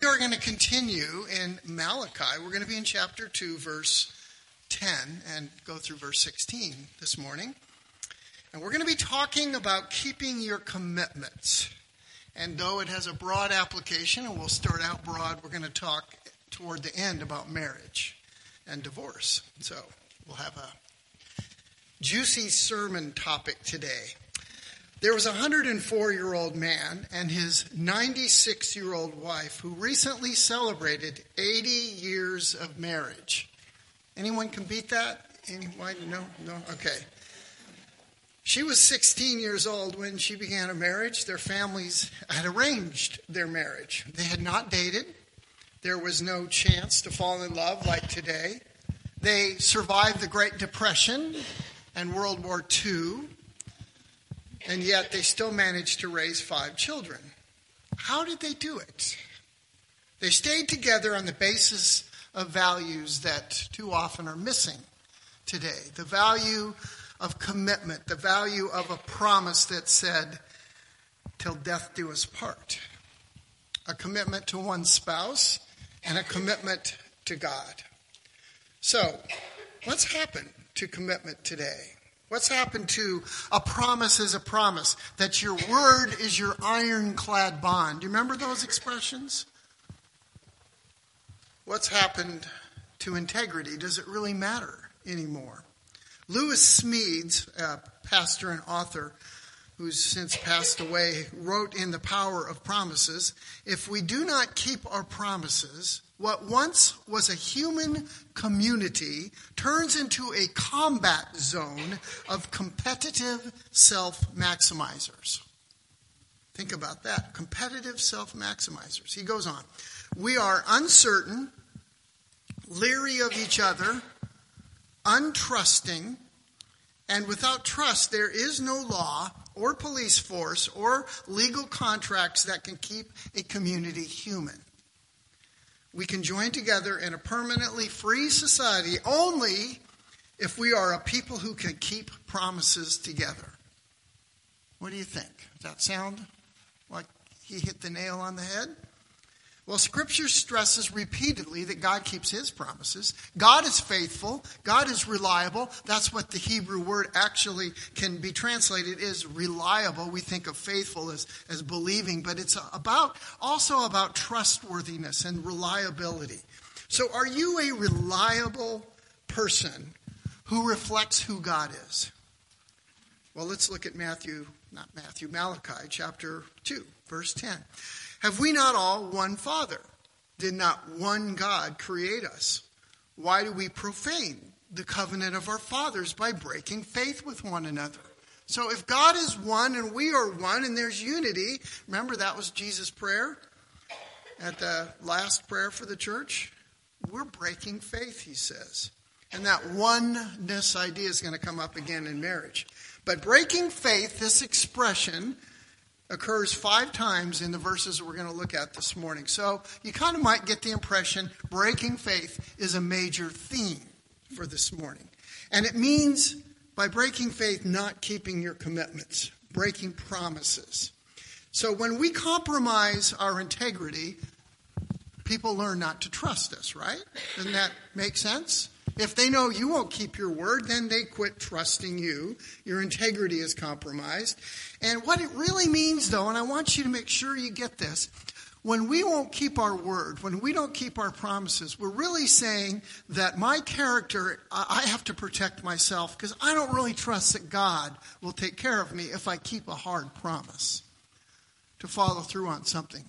We are going to continue in Malachi. We're going to be in chapter 2, verse 10, and go through verse 16 this morning. And we're going to be talking about keeping your commitments. And though it has a broad application, and we'll start out broad, we're going to talk toward the end about marriage and divorce. So we'll have a juicy sermon topic today. There was a 104 year old man and his 96 year old wife who recently celebrated 80 years of marriage. Anyone can beat that? Anyone? No? No? Okay. She was 16 years old when she began a marriage. Their families had arranged their marriage. They had not dated. There was no chance to fall in love like today. They survived the Great Depression and World War II and yet they still managed to raise five children. How did they do it? They stayed together on the basis of values that too often are missing today. The value of commitment, the value of a promise that said, till death do us part. A commitment to one spouse and a commitment to God. So, what's happened to commitment today? What's happened to a promise is a promise? That your word is your ironclad bond. Do you remember those expressions? What's happened to integrity? Does it really matter anymore? Lewis Smedes, a pastor and author who's since passed away, wrote in The Power of Promises If we do not keep our promises, what once was a human community turns into a combat zone of competitive self maximizers. Think about that. Competitive self maximizers. He goes on. We are uncertain, leery of each other, untrusting, and without trust, there is no law or police force or legal contracts that can keep a community human we can join together in a permanently free society only if we are a people who can keep promises together. What do you think? Does that sound like he hit the nail on the head? Well, Scripture stresses repeatedly that God keeps His promises. God is faithful. God is reliable. That's what the Hebrew word actually can be translated is reliable. We think of faithful as, as believing, but it's about also about trustworthiness and reliability. So, are you a reliable person who reflects who God is? Well, let's look at Matthew, not Matthew, Malachi chapter 2, verse 10. Have we not all one Father? Did not one God create us? Why do we profane the covenant of our fathers by breaking faith with one another? So if God is one and we are one and there's unity, remember that was Jesus' prayer at the last prayer for the church? We're breaking faith, he says. And that oneness idea is going to come up again in marriage. But breaking faith, this expression, occurs five times in the verses that we're going to look at this morning. So you kind of might get the impression breaking faith is a major theme for this morning. And it means by breaking faith, not keeping your commitments, breaking promises. So when we compromise our integrity, people learn not to trust us, right? Doesn't that make sense? If they know you won't keep your word, then they quit trusting you. Your integrity is compromised. And what it really means, though, and I want you to make sure you get this, when we won't keep our word, when we don't keep our promises, we're really saying that my character, I have to protect myself because I don't really trust that God will take care of me if I keep a hard promise to follow through on something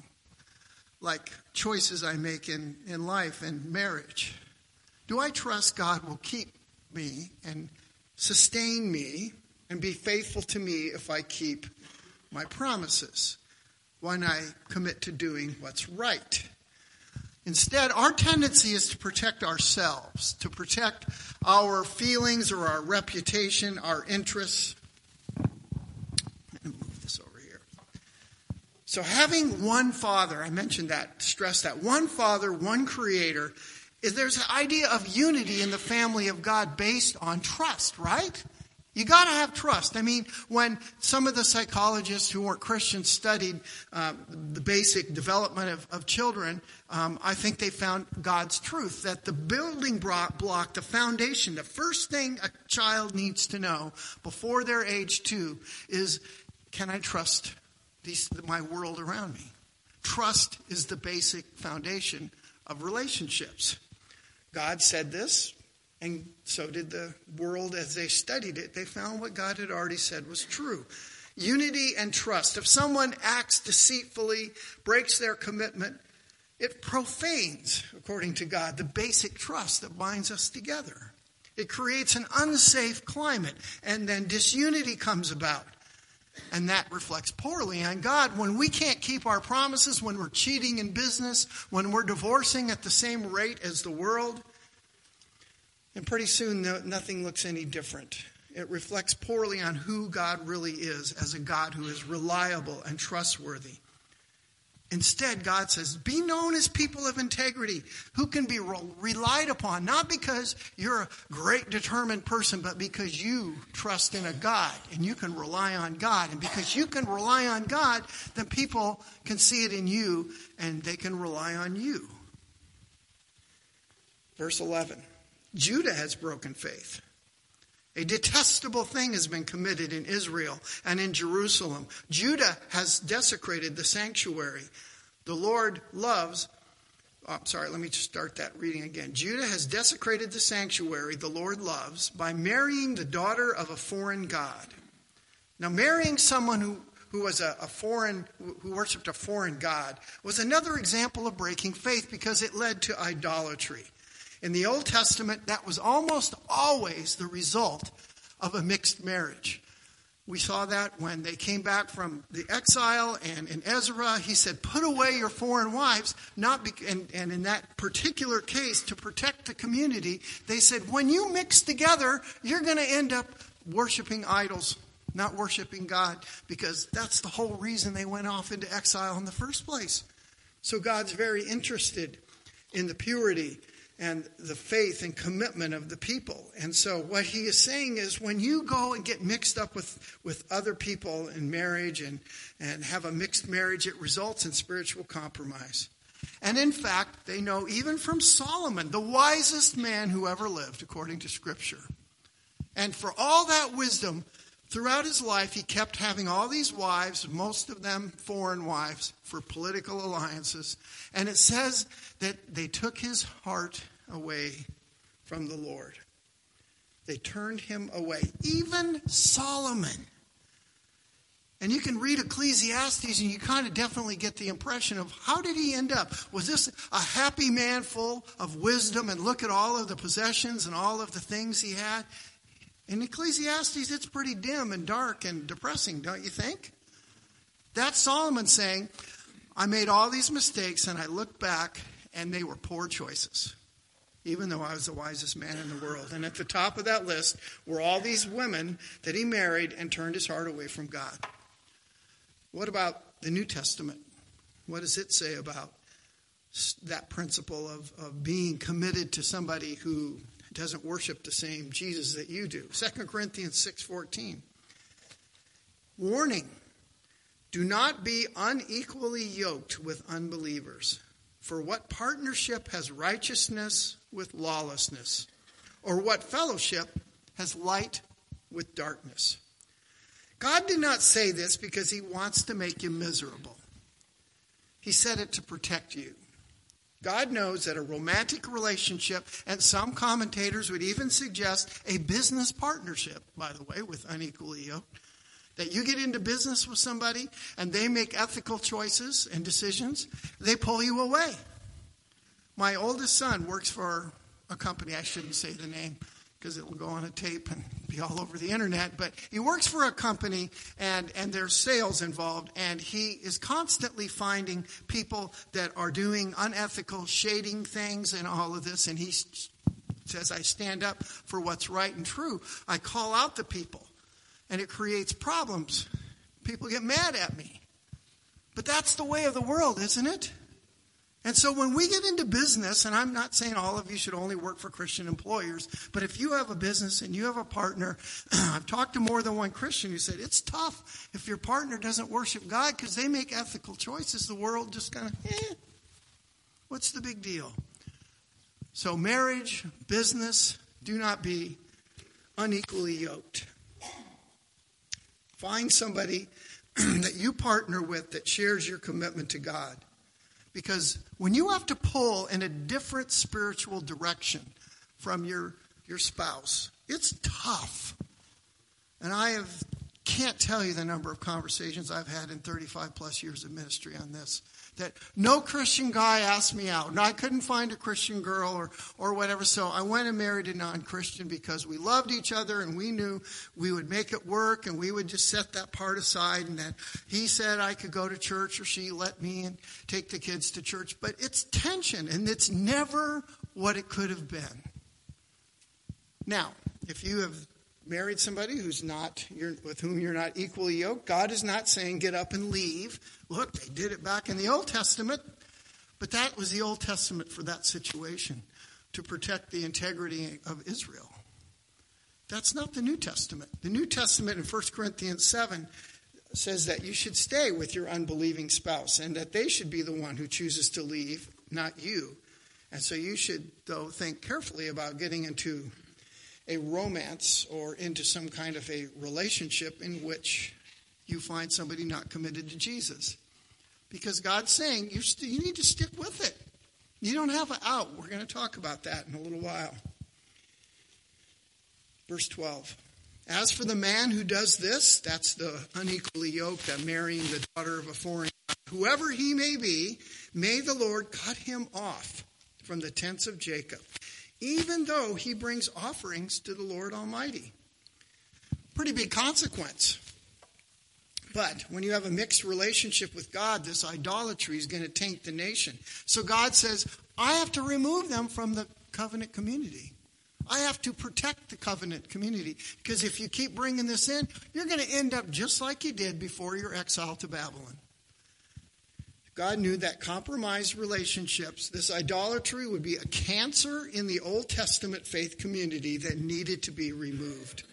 like choices I make in, in life and marriage. Do I trust God will keep me and sustain me and be faithful to me if I keep my promises when I commit to doing what's right? Instead, our tendency is to protect ourselves, to protect our feelings or our reputation, our interests. move this over here. So, having one Father, I mentioned that, stress that, one Father, one Creator, is there's an idea of unity in the family of God based on trust, right? You got to have trust. I mean, when some of the psychologists who weren't Christians studied uh, the basic development of, of children, um, I think they found God's truth that the building block, the foundation, the first thing a child needs to know before they're age two is can I trust these, my world around me? Trust is the basic foundation of relationships. God said this, and so did the world as they studied it. They found what God had already said was true. Unity and trust. If someone acts deceitfully, breaks their commitment, it profanes, according to God, the basic trust that binds us together. It creates an unsafe climate, and then disunity comes about. And that reflects poorly on God when we can't keep our promises, when we're cheating in business, when we're divorcing at the same rate as the world. And pretty soon, nothing looks any different. It reflects poorly on who God really is as a God who is reliable and trustworthy. Instead, God says, be known as people of integrity who can be relied upon, not because you're a great determined person, but because you trust in a God and you can rely on God. And because you can rely on God, then people can see it in you and they can rely on you. Verse 11 Judah has broken faith. A detestable thing has been committed in Israel and in Jerusalem. Judah has desecrated the sanctuary. The Lord loves, oh, sorry, let me just start that reading again. Judah has desecrated the sanctuary the Lord loves by marrying the daughter of a foreign God. Now, marrying someone who, who was a, a foreign, who worshiped a foreign God was another example of breaking faith because it led to idolatry. In the Old Testament, that was almost always the result of a mixed marriage. We saw that when they came back from the exile, and in Ezra, he said, Put away your foreign wives. Not be- and, and in that particular case, to protect the community, they said, When you mix together, you're going to end up worshiping idols, not worshiping God, because that's the whole reason they went off into exile in the first place. So God's very interested in the purity and the faith and commitment of the people. And so what he is saying is when you go and get mixed up with, with other people in marriage and, and have a mixed marriage, it results in spiritual compromise. And in fact, they know even from Solomon, the wisest man who ever lived, according to Scripture. And for all that wisdom, throughout his life, he kept having all these wives, most of them foreign wives, for political alliances. And it says that they took his heart away from the Lord. They turned him away. Even Solomon. And you can read Ecclesiastes and you kind of definitely get the impression of how did he end up? Was this a happy man full of wisdom and look at all of the possessions and all of the things he had? In Ecclesiastes, it's pretty dim and dark and depressing, don't you think? That's Solomon saying, I made all these mistakes and I look back and they were poor choices even though I was the wisest man in the world. And at the top of that list were all these women that he married and turned his heart away from God. What about the New Testament? What does it say about that principle of, of being committed to somebody who doesn't worship the same Jesus that you do? 2 Corinthians 6:14. Warning: Do not be unequally yoked with unbelievers. For what partnership has righteousness with lawlessness? Or what fellowship has light with darkness? God did not say this because he wants to make you miserable. He said it to protect you. God knows that a romantic relationship, and some commentators would even suggest a business partnership, by the way, with unequally yoked, that you get into business with somebody and they make ethical choices and decisions, they pull you away. My oldest son works for a company, I shouldn't say the name because it will go on a tape and be all over the internet, but he works for a company and, and there's sales involved, and he is constantly finding people that are doing unethical, shading things and all of this, and he says, I stand up for what's right and true. I call out the people and it creates problems. People get mad at me. But that's the way of the world, isn't it? And so when we get into business, and I'm not saying all of you should only work for Christian employers, but if you have a business and you have a partner, I've talked to more than one Christian who said it's tough if your partner doesn't worship God because they make ethical choices. The world just kind of, eh, what's the big deal? So, marriage, business, do not be unequally yoked. Find somebody that you partner with that shares your commitment to God. Because when you have to pull in a different spiritual direction from your, your spouse, it's tough. And I have, can't tell you the number of conversations I've had in 35 plus years of ministry on this that no Christian guy asked me out. And I couldn't find a Christian girl or, or whatever. So I went and married a non Christian because we loved each other and we knew we would make it work and we would just set that part aside. And that he said I could go to church or she let me and take the kids to church. But it's tension and it's never what it could have been. Now, if you have married somebody who's not with whom you're not equally yoked, God is not saying get up and leave. Look, they did it back in the Old Testament, but that was the Old Testament for that situation to protect the integrity of Israel. That's not the New Testament. The New Testament in 1 Corinthians 7 says that you should stay with your unbelieving spouse and that they should be the one who chooses to leave, not you. And so you should, though, think carefully about getting into a romance or into some kind of a relationship in which you find somebody not committed to Jesus. Because God's saying you, st- you need to stick with it. You don't have an out. We're going to talk about that in a little while. Verse 12. As for the man who does this, that's the unequally yoked, that marrying the daughter of a foreign whoever he may be, may the Lord cut him off from the tents of Jacob even though he brings offerings to the Lord Almighty. Pretty big consequence. But when you have a mixed relationship with God, this idolatry is going to taint the nation. So God says, I have to remove them from the covenant community. I have to protect the covenant community. Because if you keep bringing this in, you're going to end up just like you did before your exile to Babylon. God knew that compromised relationships, this idolatry, would be a cancer in the Old Testament faith community that needed to be removed. It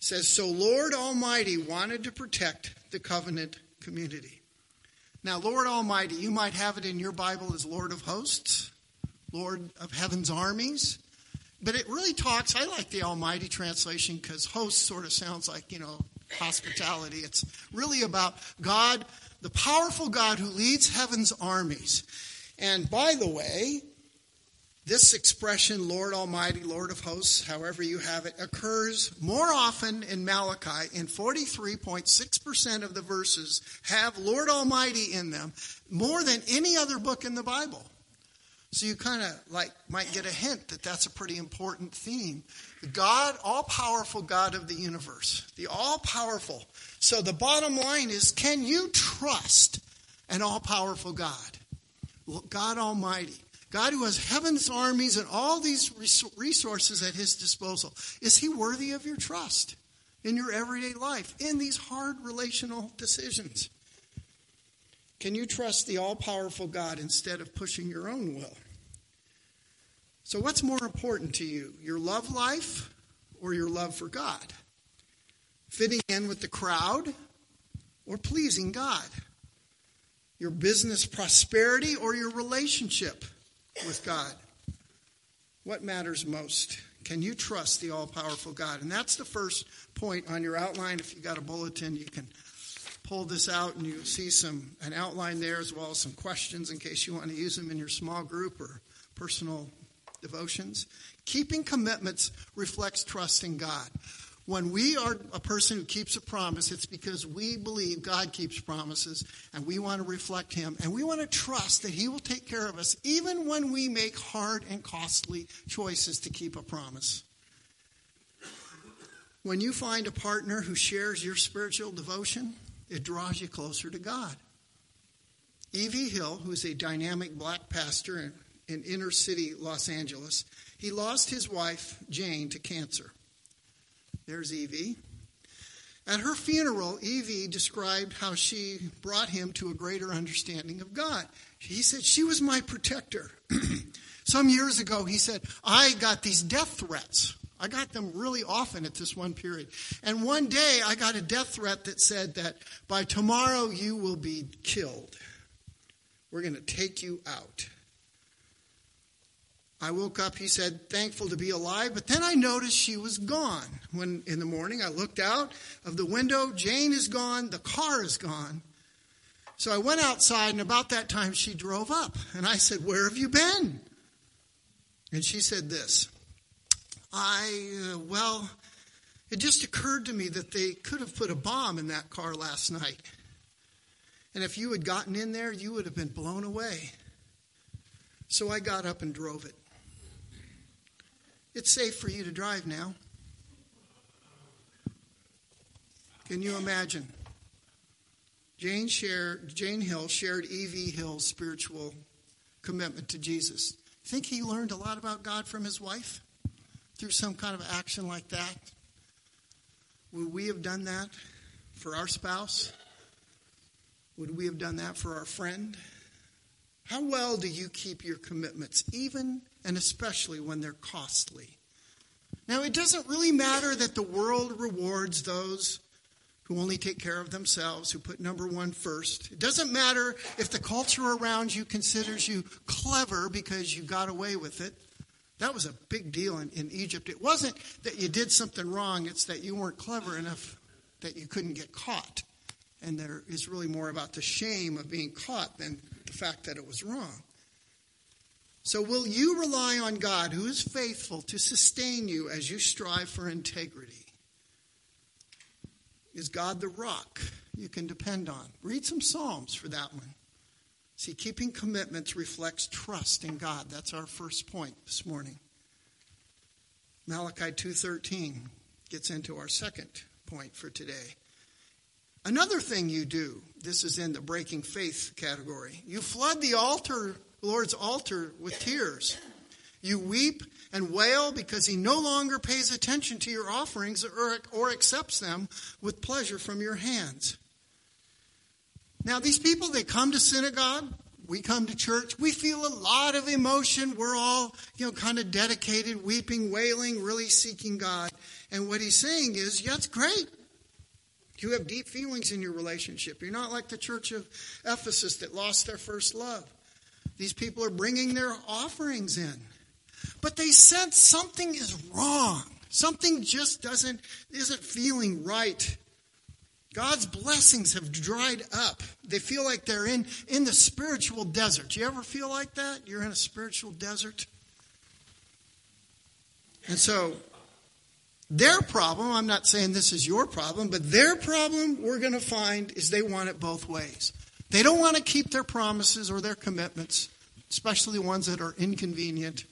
says, So Lord Almighty wanted to protect the covenant community. Now, Lord Almighty, you might have it in your Bible as Lord of hosts, Lord of heaven's armies. But it really talks, I like the Almighty translation because host sort of sounds like, you know, hospitality. It's really about God the powerful God who leads heaven's armies. And by the way, this expression, Lord Almighty, Lord of hosts, however you have it, occurs more often in Malachi. In 43.6% of the verses have Lord Almighty in them, more than any other book in the Bible. So you kind of like might get a hint that that's a pretty important theme. The God, all powerful God of the universe, the all powerful. So the bottom line is can you trust an all powerful God? God Almighty. God who has heaven's armies and all these resources at his disposal. Is he worthy of your trust in your everyday life, in these hard relational decisions? Can you trust the all powerful God instead of pushing your own will? So, what's more important to you, your love life or your love for God? Fitting in with the crowd or pleasing God? Your business prosperity or your relationship with God? What matters most? Can you trust the all powerful God? And that's the first point on your outline. If you got a bulletin, you can pull this out and you'll see some an outline there as well as some questions in case you want to use them in your small group or personal devotions. Keeping commitments reflects trust in God. When we are a person who keeps a promise, it's because we believe God keeps promises and we want to reflect Him and we want to trust that He will take care of us even when we make hard and costly choices to keep a promise. When you find a partner who shares your spiritual devotion, it draws you closer to God. E.V. Hill, who's a dynamic black pastor in, in inner city Los Angeles, he lost his wife, Jane, to cancer. There's Evie. At her funeral, E.V. described how she brought him to a greater understanding of God. He said, She was my protector. Some years ago, he said, I got these death threats. I got them really often at this one period. And one day, I got a death threat that said that by tomorrow, you will be killed. We're going to take you out. I woke up, he said, thankful to be alive, but then I noticed she was gone. When in the morning I looked out of the window, Jane is gone, the car is gone. So I went outside, and about that time she drove up. And I said, Where have you been? And she said this I, uh, well, it just occurred to me that they could have put a bomb in that car last night. And if you had gotten in there, you would have been blown away. So I got up and drove it. It's safe for you to drive now. Can you imagine? Jane, Jane Hill shared E.V. Hill's spiritual commitment to Jesus. Think he learned a lot about God from his wife through some kind of action like that? Would we have done that for our spouse? Would we have done that for our friend? How well do you keep your commitments, even and especially when they're costly? Now, it doesn't really matter that the world rewards those who only take care of themselves, who put number one first. It doesn't matter if the culture around you considers you clever because you got away with it. That was a big deal in, in Egypt. It wasn't that you did something wrong, it's that you weren't clever enough that you couldn't get caught. And there is really more about the shame of being caught than the fact that it was wrong. So, will you rely on God, who is faithful, to sustain you as you strive for integrity? Is God the rock you can depend on? Read some Psalms for that one. See, keeping commitments reflects trust in God. That's our first point this morning. Malachi 2:13 gets into our second point for today. Another thing you do, this is in the breaking faith category. You flood the altar, Lord's altar with tears. You weep and wail because he no longer pays attention to your offerings or, or accepts them with pleasure from your hands. Now, these people, they come to synagogue. We come to church. We feel a lot of emotion. We're all, you know, kind of dedicated, weeping, wailing, really seeking God. And what he's saying is, yeah, it's great. You have deep feelings in your relationship. You're not like the church of Ephesus that lost their first love. These people are bringing their offerings in. But they sense something is wrong. Something just doesn't isn't feeling right. God's blessings have dried up. They feel like they're in, in the spiritual desert. Do you ever feel like that? You're in a spiritual desert? And so their problem, I'm not saying this is your problem, but their problem we're going to find is they want it both ways. They don't want to keep their promises or their commitments, especially the ones that are inconvenient,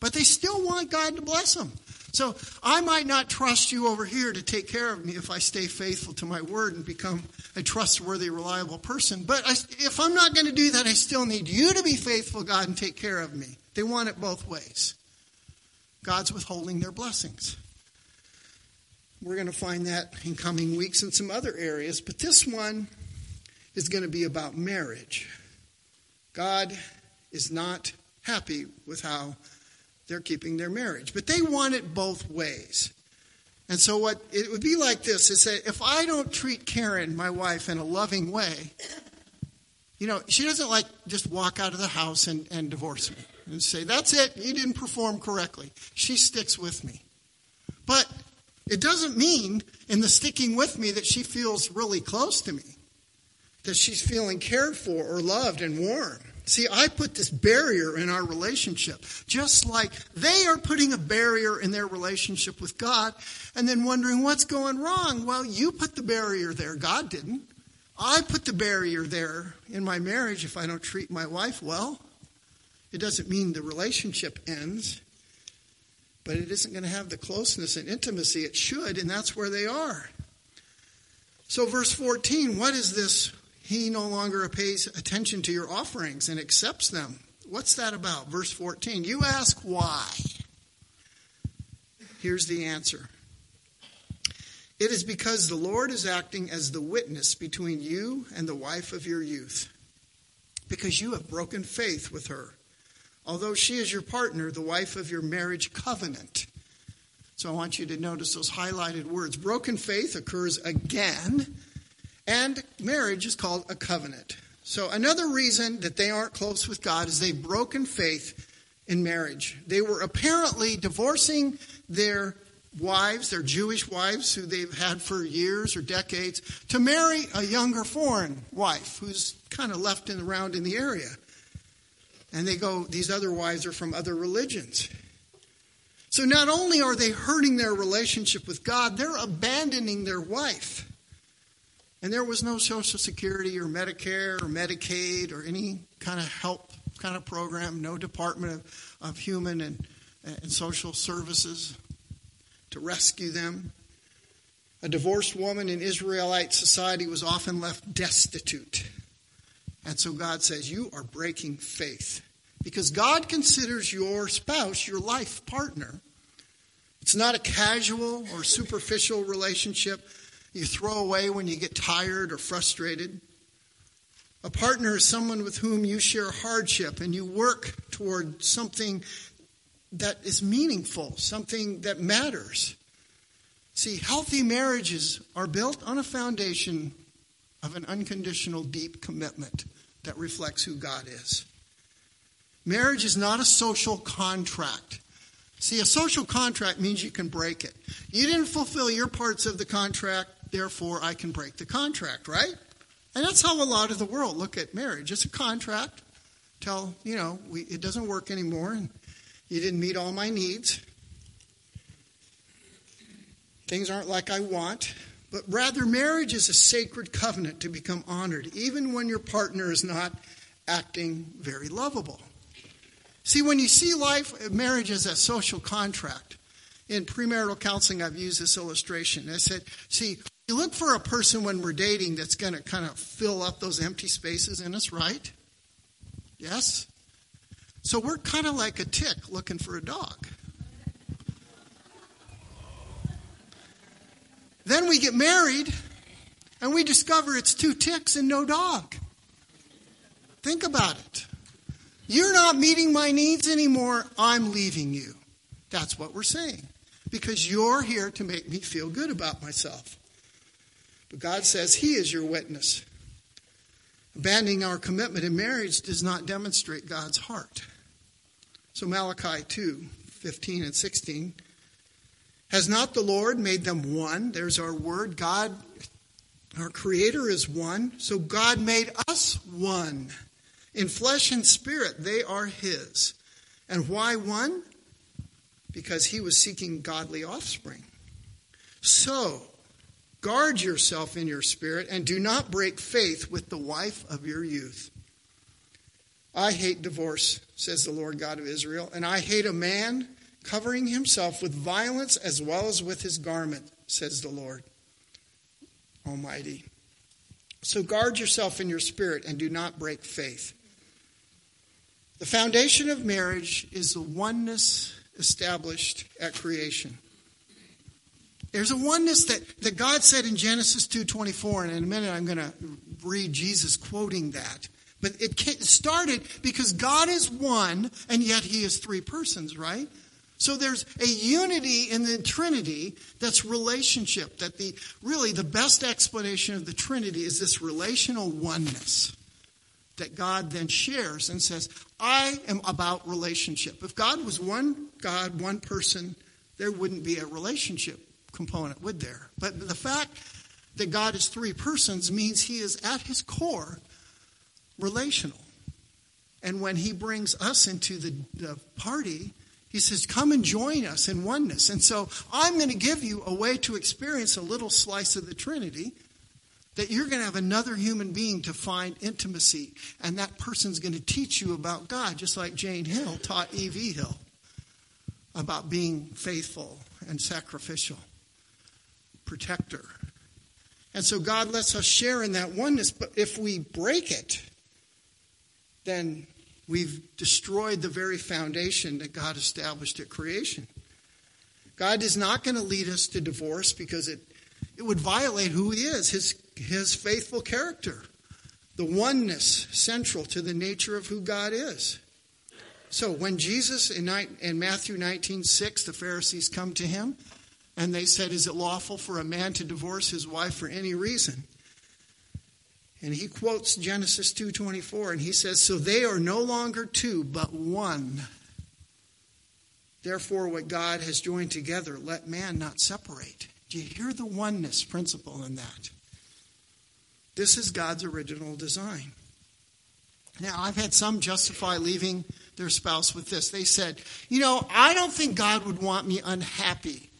but they still want God to bless them. So I might not trust you over here to take care of me if I stay faithful to my word and become a trustworthy, reliable person. But I, if I'm not going to do that, I still need you to be faithful, God, and take care of me. They want it both ways. God's withholding their blessings. We're going to find that in coming weeks in some other areas, but this one is going to be about marriage. God is not happy with how they're keeping their marriage, but they want it both ways. And so what it would be like this is that if I don't treat Karen, my wife, in a loving way, you know, she doesn't like just walk out of the house and, and divorce me and say, that's it, you didn't perform correctly. She sticks with me. But it doesn't mean in the sticking with me that she feels really close to me, that she's feeling cared for or loved and warm. See, I put this barrier in our relationship, just like they are putting a barrier in their relationship with God and then wondering what's going wrong. Well, you put the barrier there, God didn't. I put the barrier there in my marriage if I don't treat my wife well. It doesn't mean the relationship ends but it isn't going to have the closeness and intimacy it should, and that's where they are. So, verse 14, what is this? He no longer pays attention to your offerings and accepts them. What's that about? Verse 14. You ask why. Here's the answer It is because the Lord is acting as the witness between you and the wife of your youth, because you have broken faith with her, although she is your partner, the wife of your marriage covenant. So I want you to notice those highlighted words. Broken faith occurs again, and marriage is called a covenant. So another reason that they aren't close with God is they've broken faith in marriage. They were apparently divorcing their wives, their Jewish wives who they've had for years or decades, to marry a younger foreign wife who's kind of left and around in the area. And they go, these other wives are from other religions. So not only are they hurting their relationship with God, they're abandoning their wife. And there was no Social Security or Medicare or Medicaid or any kind of help kind of program, no Department of, of Human and, and Social Services to rescue them. A divorced woman in Israelite society was often left destitute. And so God says, You are breaking faith. Because God considers your spouse your life partner. It's not a casual or superficial relationship you throw away when you get tired or frustrated. A partner is someone with whom you share hardship and you work toward something that is meaningful, something that matters. See, healthy marriages are built on a foundation of an unconditional, deep commitment that reflects who God is. Marriage is not a social contract. See, a social contract means you can break it. You didn't fulfill your parts of the contract, therefore I can break the contract, right? And that's how a lot of the world look at marriage. It's a contract. Tell, you know, we, it doesn't work anymore, and you didn't meet all my needs. Things aren't like I want. But rather, marriage is a sacred covenant to become honored, even when your partner is not acting very lovable. See, when you see life, marriage as a social contract, in premarital counseling, I've used this illustration. I said, see, you look for a person when we're dating that's going to kind of fill up those empty spaces in us, right? Yes? So we're kind of like a tick looking for a dog. Then we get married and we discover it's two ticks and no dog. Think about it. You're not meeting my needs anymore. I'm leaving you. That's what we're saying. Because you're here to make me feel good about myself. But God says He is your witness. Abandoning our commitment in marriage does not demonstrate God's heart. So Malachi 2 15 and 16 has not the Lord made them one? There's our word. God, our Creator, is one. So God made us one. In flesh and spirit, they are His. And why one? Because He was seeking godly offspring. So, guard yourself in your spirit and do not break faith with the wife of your youth. I hate divorce, says the Lord God of Israel, and I hate a man covering himself with violence as well as with his garment, says the Lord Almighty. So guard yourself in your spirit and do not break faith. The foundation of marriage is the oneness established at creation. There's a oneness that, that God said in Genesis 2.24, and in a minute I'm going to read Jesus quoting that. But it started because God is one, and yet he is three persons, right? So there's a unity in the Trinity that's relationship. That the really the best explanation of the Trinity is this relational oneness that God then shares and says, I am about relationship. If God was one God, one person, there wouldn't be a relationship component, would there? But the fact that God is three persons means he is at his core relational. And when he brings us into the, the party, he says, Come and join us in oneness. And so I'm going to give you a way to experience a little slice of the Trinity that you're going to have another human being to find intimacy. And that person's going to teach you about God, just like Jane Hill taught E.V. Hill about being faithful and sacrificial, protector. And so God lets us share in that oneness. But if we break it, then we've destroyed the very foundation that God established at creation. God is not going to lead us to divorce because it It would violate who he is, his, his faithful character, the oneness central to the nature of who God is. So when Jesus in, in Matthew 19 6, the Pharisees come to him and they said, Is it lawful for a man to divorce his wife for any reason? And he quotes Genesis 2:24 and he says, "So they are no longer two, but one. Therefore what God has joined together, let man not separate." Do you hear the oneness principle in that? This is God's original design. Now, I've had some justify leaving their spouse with this. They said, You know, I don't think God would want me unhappy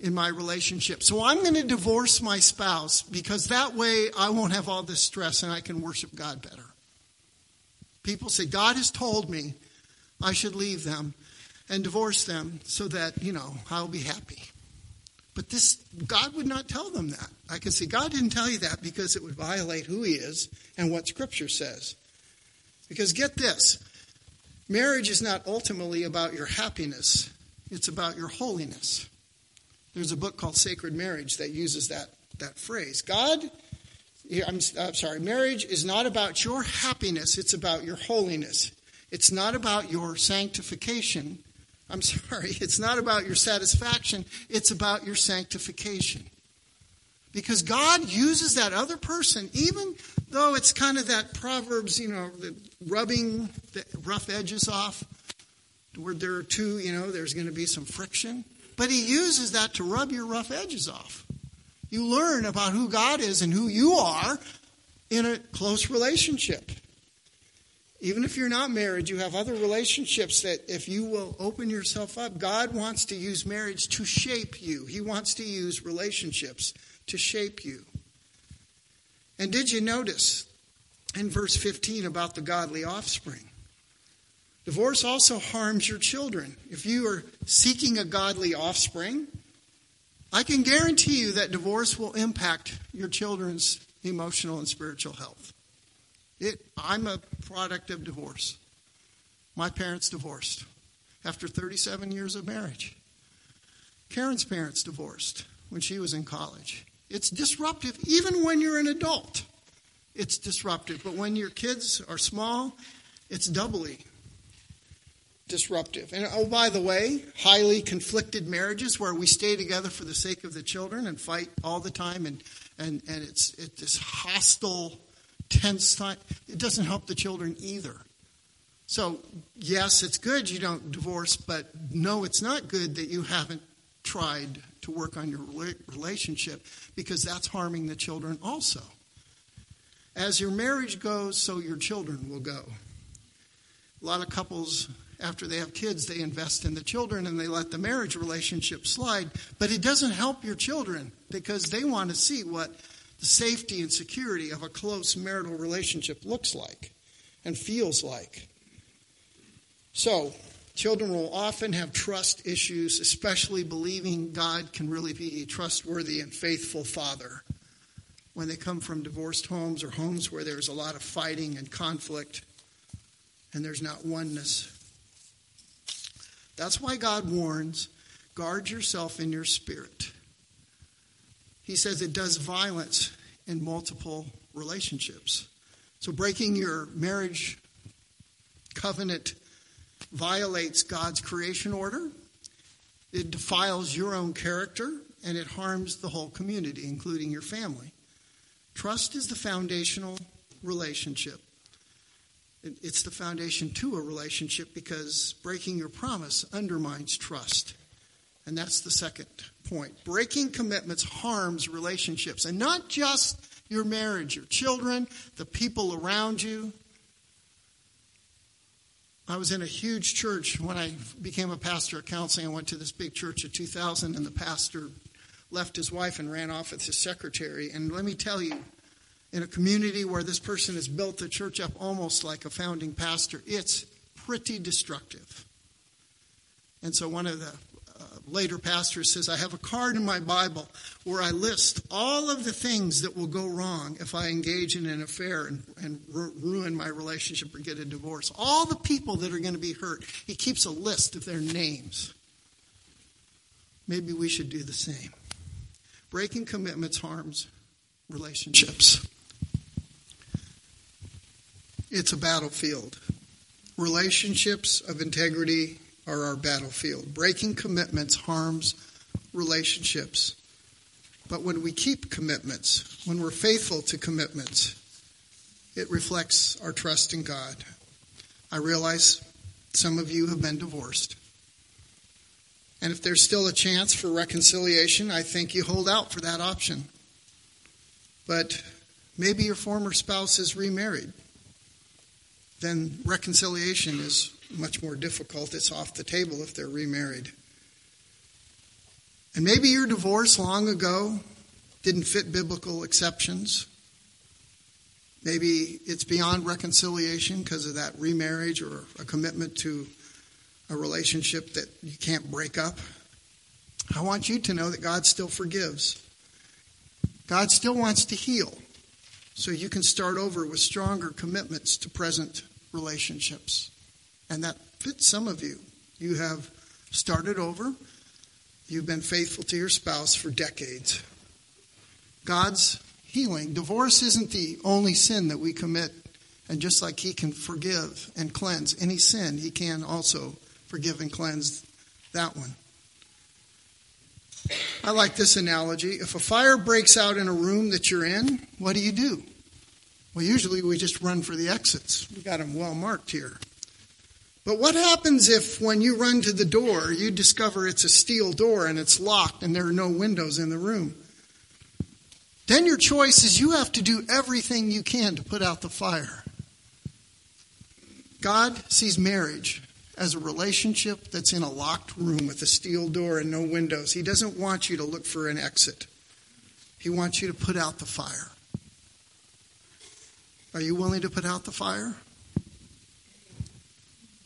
in my relationship. So I'm going to divorce my spouse because that way I won't have all this stress and I can worship God better. People say, God has told me I should leave them and divorce them so that, you know, I'll be happy. But this, God would not tell them that. I can see God didn't tell you that because it would violate who He is and what Scripture says. Because get this marriage is not ultimately about your happiness, it's about your holiness. There's a book called Sacred Marriage that uses that, that phrase. God, I'm, I'm sorry, marriage is not about your happiness, it's about your holiness. It's not about your sanctification. I'm sorry, it's not about your satisfaction, it's about your sanctification. Because God uses that other person, even though it's kind of that Proverbs, you know, rubbing the rough edges off, where there are two, you know, there's going to be some friction. But he uses that to rub your rough edges off. You learn about who God is and who you are in a close relationship. Even if you're not married, you have other relationships that if you will open yourself up, God wants to use marriage to shape you. He wants to use relationships to shape you. And did you notice in verse 15 about the godly offspring? Divorce also harms your children. If you are seeking a godly offspring, I can guarantee you that divorce will impact your children's emotional and spiritual health. It, I'm a product of divorce. My parents divorced after 37 years of marriage. Karen's parents divorced when she was in college. It's disruptive, even when you're an adult. It's disruptive. But when your kids are small, it's doubly disruptive. And oh, by the way, highly conflicted marriages where we stay together for the sake of the children and fight all the time, and and and it's it's this hostile, tense time. It doesn't help the children either. So yes, it's good you don't divorce, but no, it's not good that you haven't tried to work on your relationship because that's harming the children also. As your marriage goes, so your children will go. A lot of couples after they have kids, they invest in the children and they let the marriage relationship slide. But it doesn't help your children because they want to see what the safety and security of a close marital relationship looks like and feels like. So, children will often have trust issues, especially believing God can really be a trustworthy and faithful father when they come from divorced homes or homes where there's a lot of fighting and conflict and there's not oneness. That's why God warns guard yourself in your spirit. He says it does violence in multiple relationships. So breaking your marriage covenant violates God's creation order, it defiles your own character, and it harms the whole community, including your family. Trust is the foundational relationship it's the foundation to a relationship because breaking your promise undermines trust. And that's the second point. Breaking commitments harms relationships, and not just your marriage, your children, the people around you. I was in a huge church when I became a pastor of counseling. I went to this big church of 2000, and the pastor left his wife and ran off with his secretary. And let me tell you, in a community where this person has built the church up almost like a founding pastor, it's pretty destructive. And so one of the uh, later pastors says, I have a card in my Bible where I list all of the things that will go wrong if I engage in an affair and, and ru- ruin my relationship or get a divorce. All the people that are going to be hurt. He keeps a list of their names. Maybe we should do the same. Breaking commitments harms relationships. It's a battlefield. Relationships of integrity are our battlefield. Breaking commitments harms relationships. But when we keep commitments, when we're faithful to commitments, it reflects our trust in God. I realize some of you have been divorced. And if there's still a chance for reconciliation, I think you hold out for that option. But maybe your former spouse is remarried. Then reconciliation is much more difficult. It's off the table if they're remarried. And maybe your divorce long ago didn't fit biblical exceptions. Maybe it's beyond reconciliation because of that remarriage or a commitment to a relationship that you can't break up. I want you to know that God still forgives. God still wants to heal. So you can start over with stronger commitments to present relationships. And that fits some of you. You have started over. You've been faithful to your spouse for decades. God's healing. Divorce isn't the only sin that we commit. And just like He can forgive and cleanse any sin, He can also forgive and cleanse that one. I like this analogy. If a fire breaks out in a room that you're in, what do you do? Well, usually we just run for the exits. We got them well marked here. But what happens if when you run to the door, you discover it's a steel door and it's locked and there are no windows in the room? Then your choice is you have to do everything you can to put out the fire. God sees marriage as a relationship that's in a locked room with a steel door and no windows. He doesn't want you to look for an exit, He wants you to put out the fire. Are you willing to put out the fire?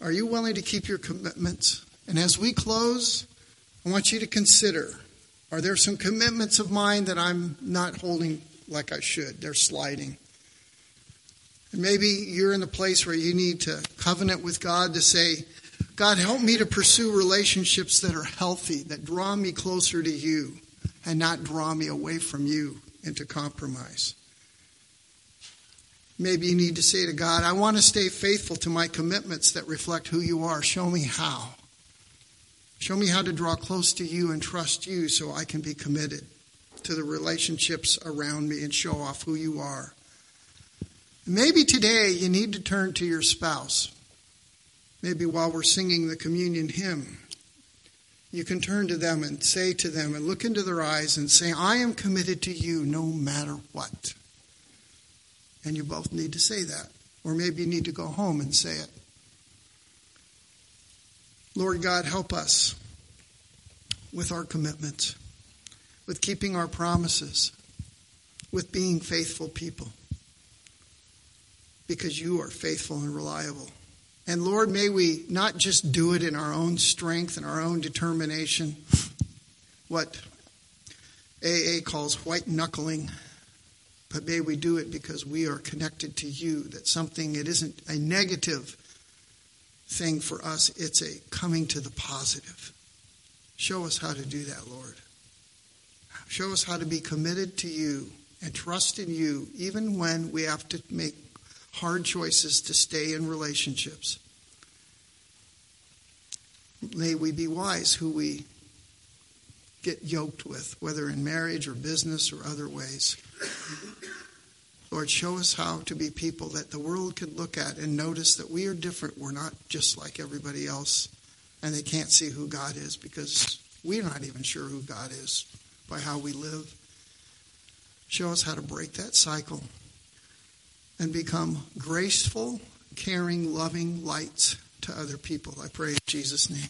Are you willing to keep your commitments? And as we close, I want you to consider are there some commitments of mine that I'm not holding like I should? They're sliding. And maybe you're in a place where you need to covenant with God to say, God, help me to pursue relationships that are healthy, that draw me closer to you, and not draw me away from you into compromise. Maybe you need to say to God, I want to stay faithful to my commitments that reflect who you are. Show me how. Show me how to draw close to you and trust you so I can be committed to the relationships around me and show off who you are. Maybe today you need to turn to your spouse maybe while we're singing the communion hymn, you can turn to them and say to them and look into their eyes and say, I am committed to you no matter what. And you both need to say that. Or maybe you need to go home and say it. Lord God, help us with our commitments, with keeping our promises, with being faithful people, because you are faithful and reliable. And Lord, may we not just do it in our own strength and our own determination, what AA calls white knuckling, but may we do it because we are connected to you, that something, it isn't a negative thing for us, it's a coming to the positive. Show us how to do that, Lord. Show us how to be committed to you and trust in you, even when we have to make hard choices to stay in relationships. May we be wise who we get yoked with, whether in marriage or business or other ways. Lord, show us how to be people that the world can look at and notice that we are different. We're not just like everybody else, and they can't see who God is because we're not even sure who God is by how we live. Show us how to break that cycle and become graceful, caring, loving lights to other people. I pray in Jesus' name.